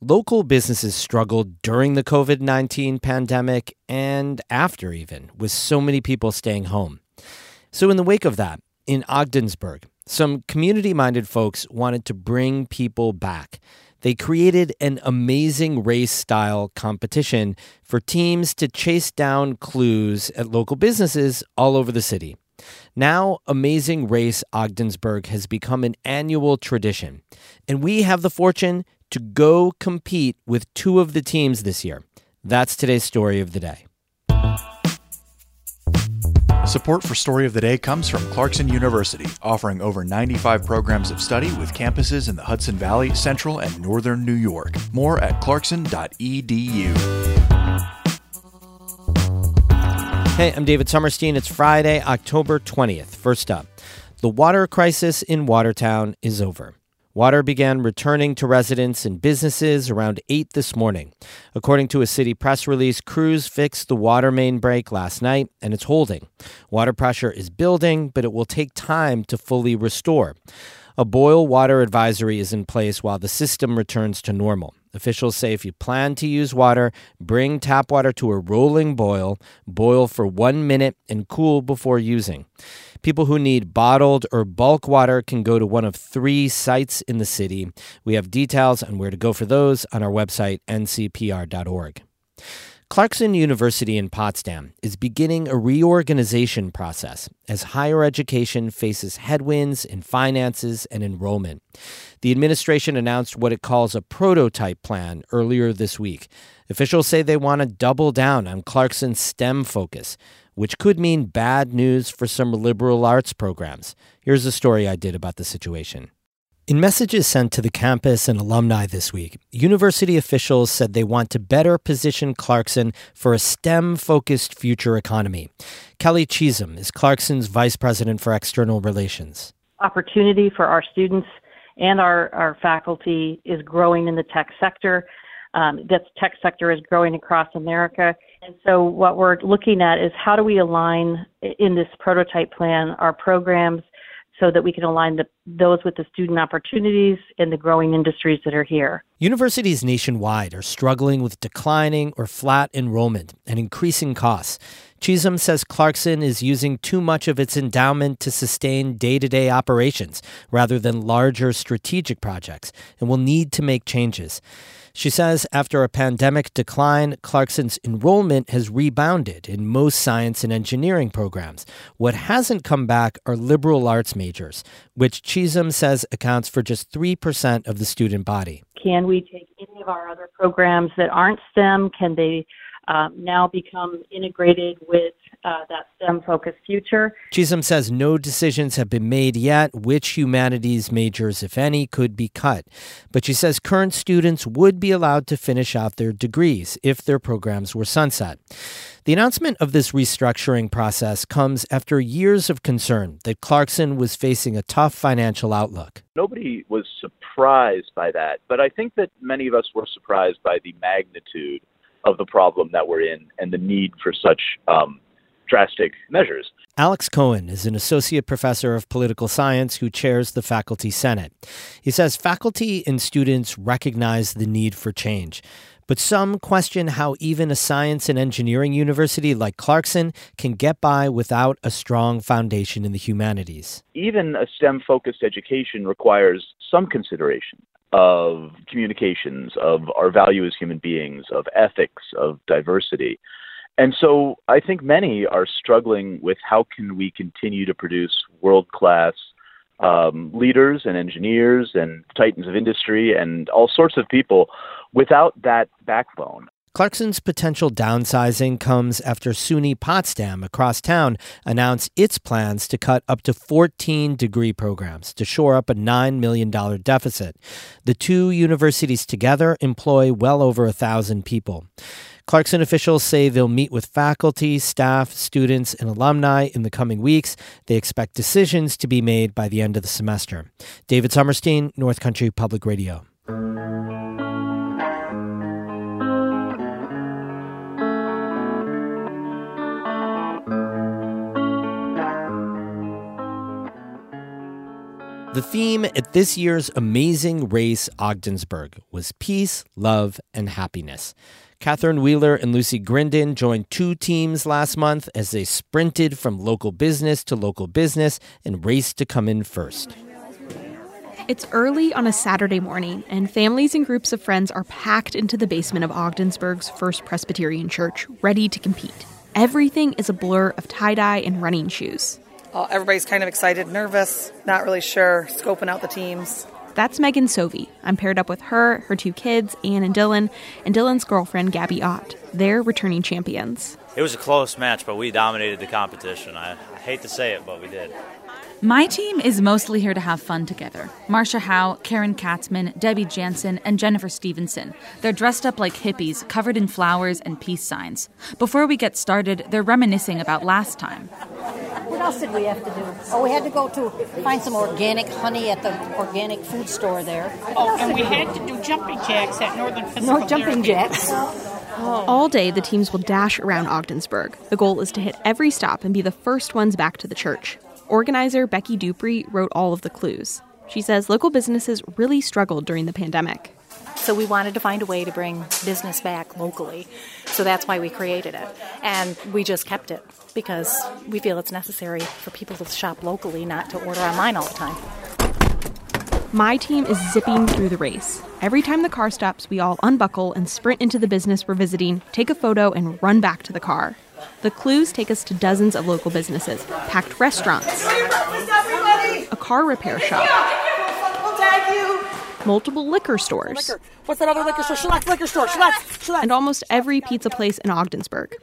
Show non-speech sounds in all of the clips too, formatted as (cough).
Local businesses struggled during the COVID 19 pandemic and after, even, with so many people staying home. So, in the wake of that, in Ogdensburg, some community minded folks wanted to bring people back. They created an amazing race style competition for teams to chase down clues at local businesses all over the city. Now, Amazing Race Ogdensburg has become an annual tradition, and we have the fortune to go compete with two of the teams this year. That's today's story of the day. Support for Story of the Day comes from Clarkson University, offering over 95 programs of study with campuses in the Hudson Valley, Central, and Northern New York. More at clarkson.edu. Hey, I'm David Sommerstein. It's Friday, October 20th. First up, the water crisis in Watertown is over. Water began returning to residents and businesses around 8 this morning. According to a city press release, crews fixed the water main break last night and it's holding. Water pressure is building, but it will take time to fully restore. A boil water advisory is in place while the system returns to normal. Officials say if you plan to use water, bring tap water to a rolling boil, boil for one minute, and cool before using. People who need bottled or bulk water can go to one of three sites in the city. We have details on where to go for those on our website, ncpr.org. Clarkson University in Potsdam is beginning a reorganization process as higher education faces headwinds in finances and enrollment. The administration announced what it calls a prototype plan earlier this week. Officials say they want to double down on Clarkson's STEM focus, which could mean bad news for some liberal arts programs. Here's a story I did about the situation. In messages sent to the campus and alumni this week, university officials said they want to better position Clarkson for a STEM focused future economy. Kelly Chisholm is Clarkson's vice president for external relations. Opportunity for our students and our, our faculty is growing in the tech sector. Um, that tech sector is growing across America. And so, what we're looking at is how do we align in this prototype plan our programs so that we can align the, those with the student opportunities and the growing industries that are here. Universities nationwide are struggling with declining or flat enrollment and increasing costs. Chisholm says Clarkson is using too much of its endowment to sustain day to day operations rather than larger strategic projects and will need to make changes. She says after a pandemic decline, Clarkson's enrollment has rebounded in most science and engineering programs. What hasn't come back are liberal arts majors, which Chisholm says accounts for just 3% of the student body. Can we take any of our other programs that aren't STEM? Can they um, now become integrated with uh, that STEM focused future. Chisholm says no decisions have been made yet which humanities majors, if any, could be cut. But she says current students would be allowed to finish out their degrees if their programs were sunset. The announcement of this restructuring process comes after years of concern that Clarkson was facing a tough financial outlook. Nobody was surprised by that, but I think that many of us were surprised by the magnitude of the problem that we're in and the need for such um, drastic measures. Alex Cohen is an associate professor of political science who chairs the faculty senate. He says faculty and students recognize the need for change, but some question how even a science and engineering university like Clarkson can get by without a strong foundation in the humanities. Even a STEM focused education requires some consideration of communications, of our value as human beings, of ethics, of diversity. And so I think many are struggling with how can we continue to produce world class um, leaders and engineers and titans of industry and all sorts of people without that backbone. Clarkson's potential downsizing comes after SUNY Potsdam across town announced its plans to cut up to 14 degree programs to shore up a $9 million deficit. The two universities together employ well over a thousand people. Clarkson officials say they'll meet with faculty, staff, students, and alumni in the coming weeks. They expect decisions to be made by the end of the semester. David Sommerstein, North Country Public Radio. The The theme at this year's amazing race, Ogdensburg, was peace, love, and happiness. Catherine Wheeler and Lucy Grindon joined two teams last month as they sprinted from local business to local business and raced to come in first. It's early on a Saturday morning, and families and groups of friends are packed into the basement of Ogdensburg's First Presbyterian Church, ready to compete. Everything is a blur of tie dye and running shoes. Uh, everybody's kind of excited, nervous, not really sure, scoping out the teams. That's Megan Sovey. I'm paired up with her, her two kids, Anne and Dylan, and Dylan's girlfriend, Gabby Ott. They're returning champions. It was a close match, but we dominated the competition. I, I hate to say it, but we did. My team is mostly here to have fun together. Marcia Howe, Karen Katzman, Debbie Jansen, and Jennifer Stevenson. They're dressed up like hippies, covered in flowers and peace signs. Before we get started, they're reminiscing about last time. What else did we have to do? Oh, we had to go to find some organic honey at the organic food store there. Oh, and we had to do jumping jacks at Northern Physical No jumping Therapy. jacks. Oh. All day, the teams will dash around Ogdensburg. The goal is to hit every stop and be the first ones back to the church. Organizer Becky Dupree wrote all of the clues. She says local businesses really struggled during the pandemic. So we wanted to find a way to bring business back locally. So that's why we created it. And we just kept it because we feel it's necessary for people to shop locally, not to order online all the time. My team is zipping through the race. Every time the car stops, we all unbuckle and sprint into the business we're visiting, take a photo, and run back to the car. The clues take us to dozens of local businesses, packed restaurants, a car repair shop, multiple liquor stores, What's that other liquor store? Schlecht liquor store. Schlecht. Schlecht. and almost every pizza place in Ogdensburg.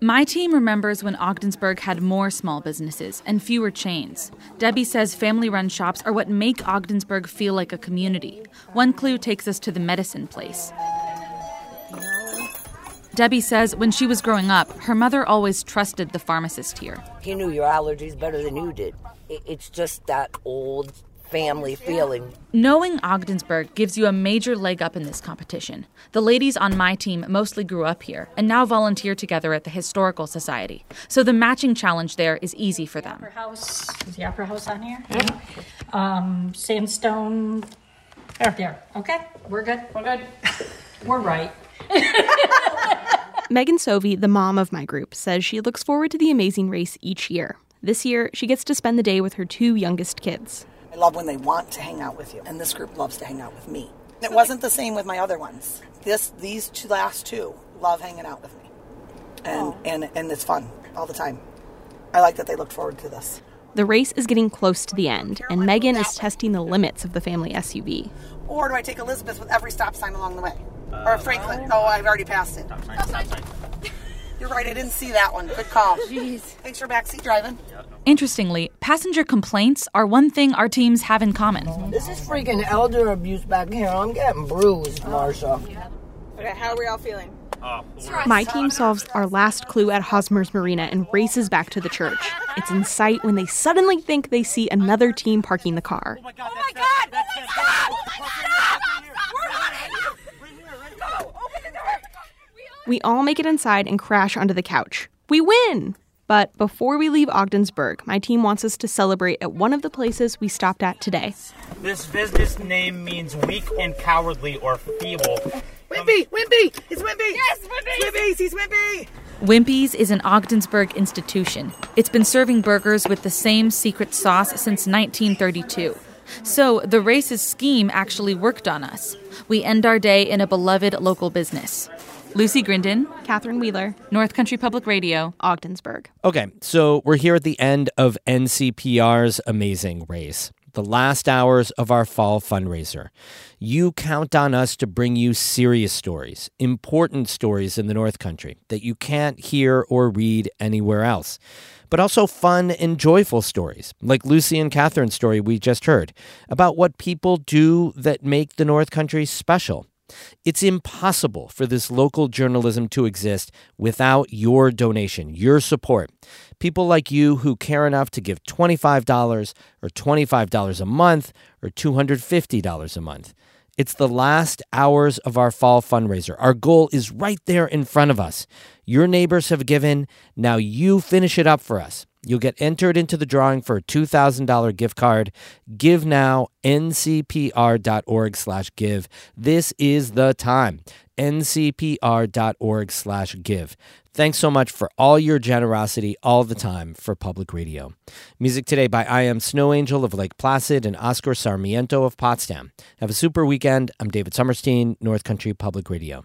My team remembers when Ogdensburg had more small businesses and fewer chains. Debbie says family run shops are what make Ogdensburg feel like a community. One clue takes us to the medicine place. Debbie says when she was growing up, her mother always trusted the pharmacist here. He knew your allergies better than you did. It's just that old family feeling. Knowing Ogdensburg gives you a major leg up in this competition. The ladies on my team mostly grew up here and now volunteer together at the Historical Society. So the matching challenge there is easy for them. The House, is the Opera House on here? Um, sandstone, there, there, okay, we're good, we're good. We're right. Megan Sovey, the mom of my group, says she looks forward to the amazing race each year. This year, she gets to spend the day with her two youngest kids. I love when they want to hang out with you, and this group loves to hang out with me. It wasn't the same with my other ones. This, these two last two love hanging out with me, and and and it's fun all the time. I like that they look forward to this. The race is getting close to the end, and Megan is testing the limits of the family SUV. Or do I take Elizabeth with every stop sign along the way, or Franklin? Oh, I've already passed it. (laughs) You're right. I didn't see that one. Good call. Jeez. Thanks for backseat driving. Interestingly, passenger complaints are one thing our teams have in common. This is freaking elder abuse back here. I'm getting bruised, Marsha. Okay, how are we all feeling? My team solves our last clue at Hosmer's Marina and races back to the church. It's in sight when they suddenly think they see another team parking the car. Oh my God! Oh my God! Oh We're running! Go! Open the door! We all make it inside and crash onto the couch. We win! But before we leave Ogdensburg, my team wants us to celebrate at one of the places we stopped at today. This business name means weak and cowardly or feeble. Wimpy! Wimpy! It's Wimpy! Yes, Wimpy! Wimpy's! He's Wimpy! Wimpy's is an Ogdensburg institution. It's been serving burgers with the same secret sauce since 1932. So the race's scheme actually worked on us. We end our day in a beloved local business. Lucy Grindon, Catherine Wheeler, North Country Public Radio, Ogdensburg. Okay, so we're here at the end of NCPR's amazing race, the last hours of our fall fundraiser. You count on us to bring you serious stories, important stories in the North Country that you can't hear or read anywhere else, but also fun and joyful stories, like Lucy and Catherine's story we just heard, about what people do that make the North Country special. It's impossible for this local journalism to exist without your donation, your support. People like you who care enough to give $25 or $25 a month or $250 a month. It's the last hours of our fall fundraiser. Our goal is right there in front of us. Your neighbors have given. Now you finish it up for us. You'll get entered into the drawing for a $2,000 gift card. Give now, ncpr.org slash give. This is the time, ncpr.org slash give. Thanks so much for all your generosity all the time for public radio. Music today by I Am Snow Angel of Lake Placid and Oscar Sarmiento of Potsdam. Have a super weekend. I'm David Sommerstein, North Country Public Radio.